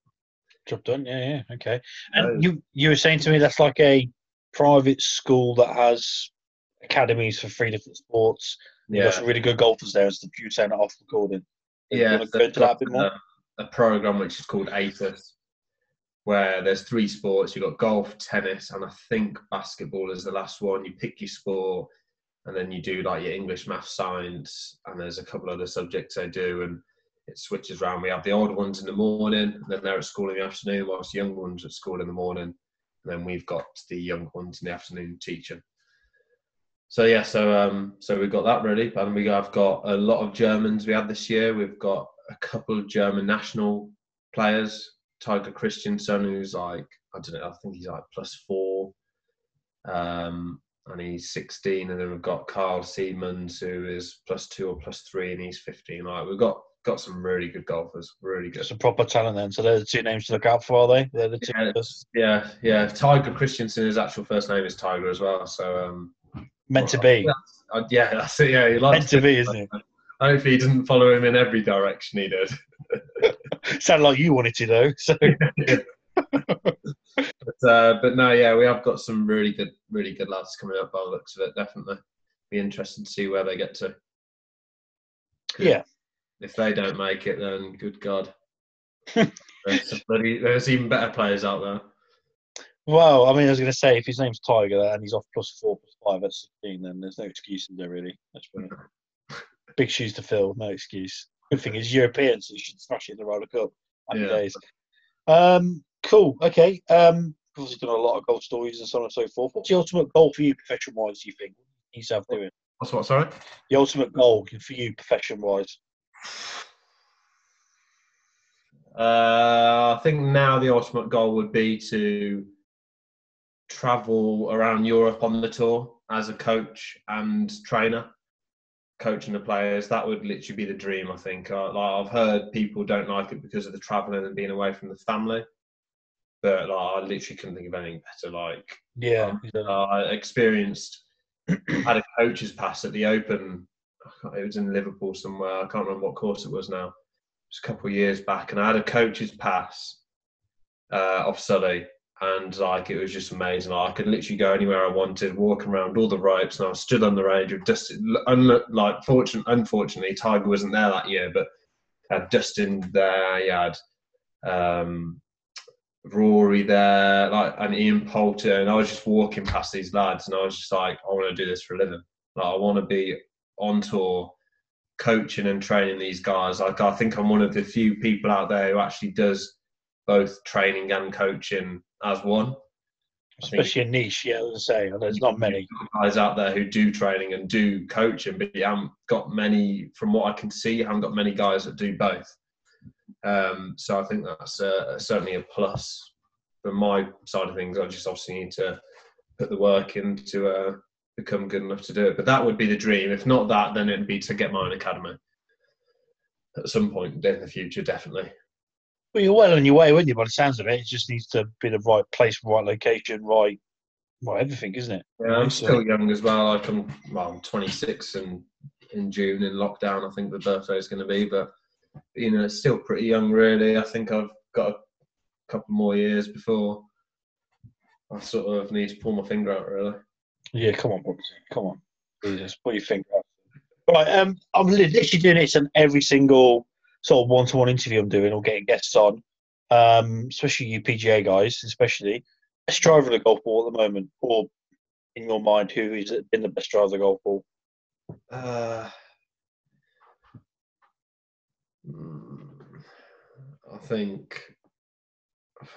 Job done. Yeah, yeah. Okay. And you you were saying to me that's like a private school that has academies for three different sports. You've got some really good golfers there As the You saying off recording.
Yeah.
go into that a bit more?
A, a program which is called ATIS, where there's three sports. You've got golf, tennis, and I think basketball is the last one. You pick your sport, and then you do like your English, math, science, and there's a couple of other subjects they do, and it switches around. We have the older ones in the morning, and then they're at school in the afternoon, whilst the young ones at school in the morning, and then we've got the young ones in the afternoon teaching. so yeah, so um, so we've got that ready, and we have got a lot of Germans we had this year. We've got a couple of German national players. Tiger Christiansen, who's like I don't know, I think he's like plus four, um, and he's 16. And then we've got Carl Siemens, who is plus two or plus three, and he's 15. Like we've got got some really good golfers, really good.
Some proper talent then. So they're the two names to look out for, are they? They're the two.
Yeah,
first-
yeah, yeah. Tiger Christiansen, his actual first name is Tiger as well. So um,
meant to be.
uh, yeah, that's it. Yeah, he likes
Meant to be, isn't it?
Hopefully, he doesn't follow him in every direction he did.
Sounded like you wanted to though. So
But, uh, but no, yeah, we have got some really good, really good lads coming up by the looks of it. Definitely, be interested to see where they get to.
Yeah.
If they don't make it, then good God, there's, bloody, there's even better players out there.
well, I mean, I was going to say if his name's Tiger and he's off plus four plus five at sixteen, then there's no excuse in there really. That's funny. Big shoes to fill, no excuse. Good thing he's European, so he should smash it in the Ryder Cup. Happy
Yeah.
days. Um, cool. Okay. Um, obviously done a lot of golf stories and so on and so forth. What's the ultimate goal for you, profession wise? Do you think yourself doing
What's what? Sorry.
the ultimate goal for you, profession wise?
Uh, I think now the ultimate goal would be to travel around Europe on the tour as a coach and trainer, coaching the players. That would literally be the dream. I think. Uh, like I've heard people don't like it because of the traveling and being away from the family, but like, I literally couldn't think of anything better. Like
Yeah.
uh, I experienced had a coach's pass at the Open. It was in Liverpool somewhere. I can't remember what course it was now. It was a couple of years back, and I had a coach's pass uh, off Surrey, and like it was just amazing. Like, I could literally go anywhere I wanted, walk around all the ropes, and I was stood on the range with Dustin. Un- like, fortune, unfortunately, Tiger wasn't there that year, but had Dustin there. You had um, Rory there, like and Ian Poulter, and I was just walking past these lads, and I was just like, I want to do this for a living. Like, I want to be on tour, coaching and training these guys. Like, I think I'm one of the few people out there who actually does both training and coaching as one. I
Especially a niche, yeah, I was to say. There's not many.
guys out there who do training and do coaching, but you haven't got many, from what I can see, you haven't got many guys that do both. Um, so I think that's uh, certainly a plus. From my side of things, I just obviously need to put the work in to uh, become good enough to do it. But that would be the dream. If not that, then it'd be to get my own academy at some point in the future, definitely.
Well, you're well on your way, wouldn't you? By the sounds of it, it just needs to be the right place, right location, right, well, everything, isn't it?
Yeah, I'm
So-
still young as well. Like I'm, well, I'm 26 and in June in lockdown. I think the birthday is going to be, but you know, still pretty young, really. I think I've got a couple more years before I sort of need to pull my finger out, really.
Yeah, come on, Brooks. Come on. Jesus, what do you think? Right, um, I'm literally doing this on every single sort of one-to-one interview I'm doing or getting guests on, um, especially you PGA guys, especially. Best driver of the golf ball at the moment, or in your mind, who has been the best driver of the golf ball?
Uh, I think.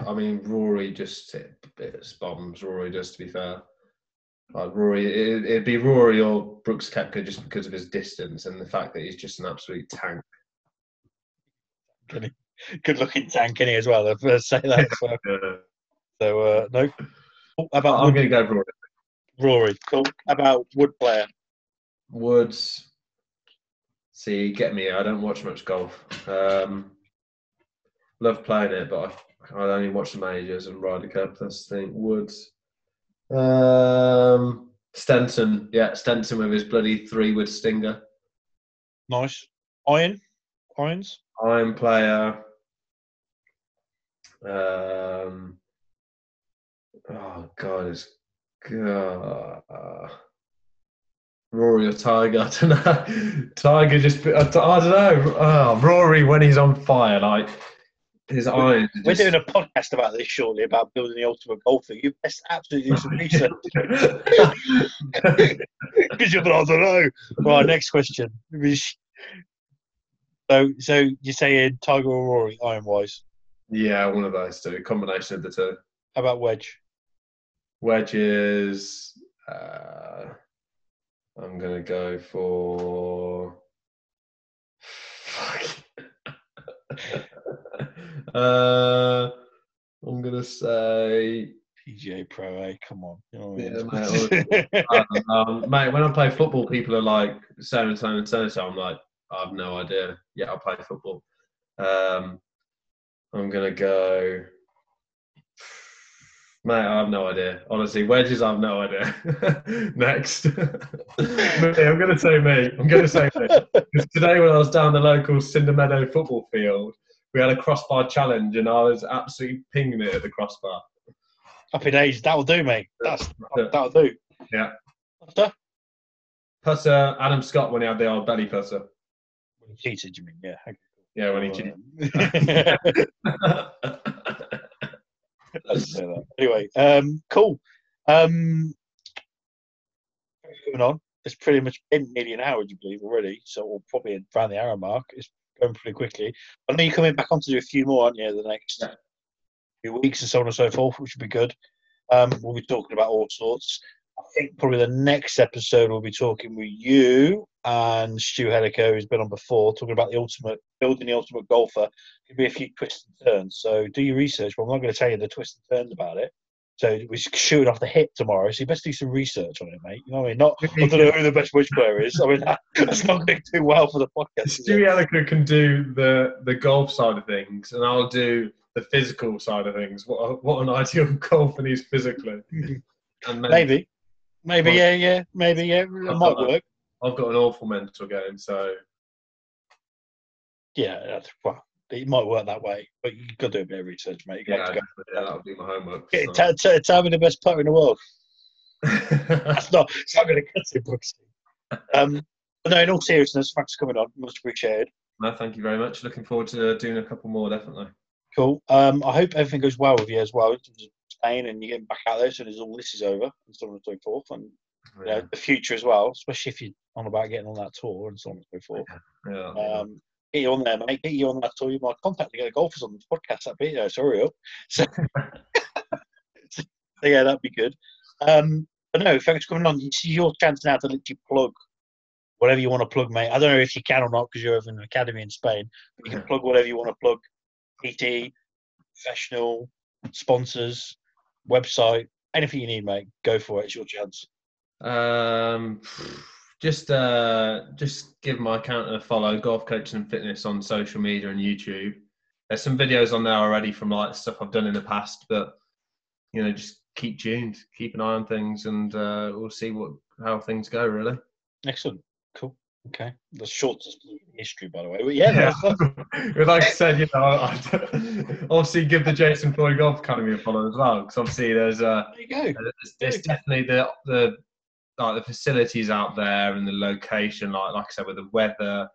I mean, Rory just hit bits bombs. Rory does, to be fair. Like Rory, it, it'd be Rory or Brooks Koepka just because of his distance and the fact that he's just an absolute tank.
Good-looking tank in here as well. If I say that. So,
Uh,
so uh, no. About
I'm going to go Rory.
Rory? Cool. About Wood player?
Woods. See, get me. I don't watch much golf. Um, love playing it, but I, I only watch the majors and Ryder Cup. That's the thing. Woods. Um, Stenson. Yeah, Stenson with his bloody three wood stinger.
Nice. Iron. Irons.
Iron player. Um, oh God, it's God. Rory or Tiger? I don't know. Tiger just. I don't know. Oh, Rory when he's on fire, like his eyes.
We're doing a podcast about this shortly about building the ultimate golfer. You best absolutely do some research because you're I don't know. Right, next question. So, so you're saying Tiger or Rory, iron wise?
yeah, one of those two. Combination of the two.
How about wedge?
Wedges. Uh, I'm gonna go for. uh, I'm gonna say.
PGA Pro A. Come on, you know
Yeah, mate, I don't um, mate, when I play football, people are like so and so and so so. I'm like, I have no idea. Yeah, I play football. Um, I'm gonna go. Mate, I have no idea. Honestly, wedges, I have no idea. Next, me, I'm gonna say me. I'm gonna say me. 'Cause today, when I was down the local Cinder Meadow football field, we had a crossbar challenge, and I was absolutely pinging it at the crossbar.
Happy days. That'll do, mate. That's that'll do.
Yeah.
After
Putter, Adam Scott when he had the old belly putter.
when he cheated, you mean? Yeah.
Yeah, when he cheated.
Let's say that. Anyway, um, cool. Um, coming on. It's pretty much been nearly an hour, do you believe, already? So we're probably around the hour mark. It's going pretty quickly. I know you're coming back on to do a few more, aren't you, the next
Yeah.
few weeks and so on and so forth, which would be good. Um, we'll be talking about all sorts. I think probably the next episode we'll be talking with you and Stu Helico, who's been on before, talking about the ultimate building the ultimate golfer. Could be a few twists and turns. So do your research, but I'm not going to tell you the twists and turns about it. So we're shooting off the hip tomorrow, so you best do some research on it, mate. You know what I mean? Not I don't know who the best wedge player is. I mean that, that's not going too well for the podcast.
Stewie Elliker can do the the golf side of things, and I'll do the physical side of things. What a, what an ideal golfer he's physically. And men-
Maybe, maybe,
Well-
yeah, yeah, maybe, yeah. It might work.
I've got an awful mental game, so
Yeah, that's, well, it might work that way, but you've got to do a bit of research, mate. You
yeah,
got to go.
yeah that'll be my homework.
Get,
so.
t- t- tell me the best putter in the world. That's not. It's not going to cut it, Brooks. Um, but no, in all seriousness, thanks for coming on. Much appreciated.
no, thank you very much. Looking forward to doing a couple more, definitely.
Cool. Um, I hope everything goes well with you as well in terms of Spain and you're getting back out there as soon as all this is over and so on and so forth, and you know, the future as well, especially if you're on about getting on that tour and so on and so forth.
Yeah.
Um, get you on there, mate. Get you on that tour. You might contact to get a golfers on this podcast. That'd be, uh, so hurry up. So, so, yeah, that'd be good. Um, but no, thanks for coming on. This is your chance now to literally plug whatever you want to plug, mate. I don't know if you can or not because you're over in an academy in Spain, but you can plug whatever you want to plug. PT, professional, sponsors, website, anything you need, mate. Go for it. It's your chance.
Um, just uh, just give my account a follow. Golf coaching and fitness on social media and YouTube. There's some videos on there already from like stuff I've done in the past, but you know, just keep tuned, keep an eye on things, and uh, we'll see what how things go. Really.
Excellent. Cool. Okay. The shortest history, by the way. But yeah, that's-
like I said, you know, I, obviously give the Jason Floyd Golf Academy a follow as well, because obviously there's uh,
there you go.
there's, there's definitely the the like the facilities out there and the location, like like I said, with the weather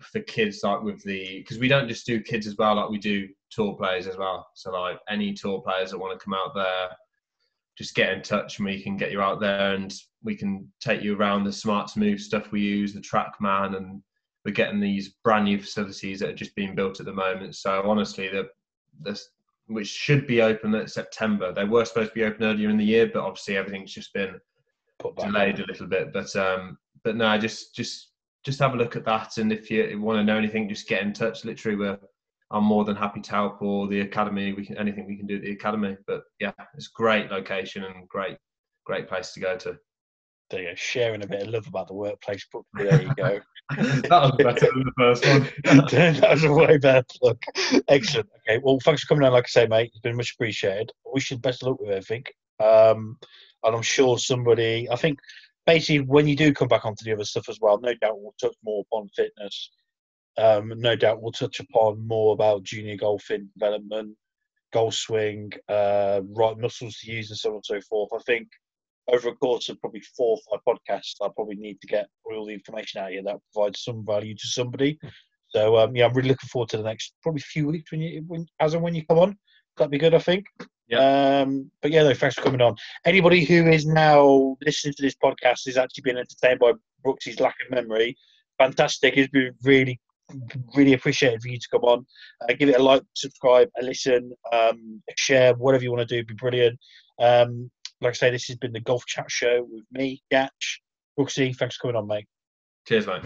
for kids, like with the because we don't just do kids as well, like we do tour players as well. So like any tour players that want to come out there, just get in touch and we can get you out there and we can take you around the smart to move stuff we use, the TrackMan, and we're getting these brand new facilities that are just being built at the moment. So honestly, the this which should be open at September. They were supposed to be open earlier in the year, but obviously everything's just been
Put back.
delayed a little bit. But um, but no, just just just have a look at that, and if you want to know anything, just get in touch. Literally, we're I'm more than happy to help, or the academy. We can anything we can do at the academy. But yeah, it's great location and great great place to go to.
There you go. Sharing a bit of love about the workplace. But there you go.
that was better than the first one.
that was a way better plug. Excellent. Okay. Well, thanks for coming on. Like I say, mate, it's been much appreciated. I wish you the best of luck with everything. Um, and I'm sure somebody, I think basically when you do come back onto the other stuff as well, no doubt we'll touch more upon fitness. Um, no doubt we'll touch upon more about junior golfing development, golf swing, uh, right muscles to use, and so on and so forth. I think over a course of probably four or five podcasts, I probably need to get all the information out here that provides some value to somebody. So um, yeah, I'm really looking forward to the next probably few weeks when you when as and when you come on. That'd be good, I think. Um, but yeah, no, thanks for coming on. Anybody who is now listening to this podcast is actually being entertained by Brooks's lack of memory. Fantastic. It's been really, really appreciated for you to come on. Uh, give it a like, subscribe, a listen, um, share, whatever you want to do, be brilliant. Um, like I say, this has been the Golf Chat Show with me, Gatch, Brooksy, thanks for coming on, mate.
Cheers, mate.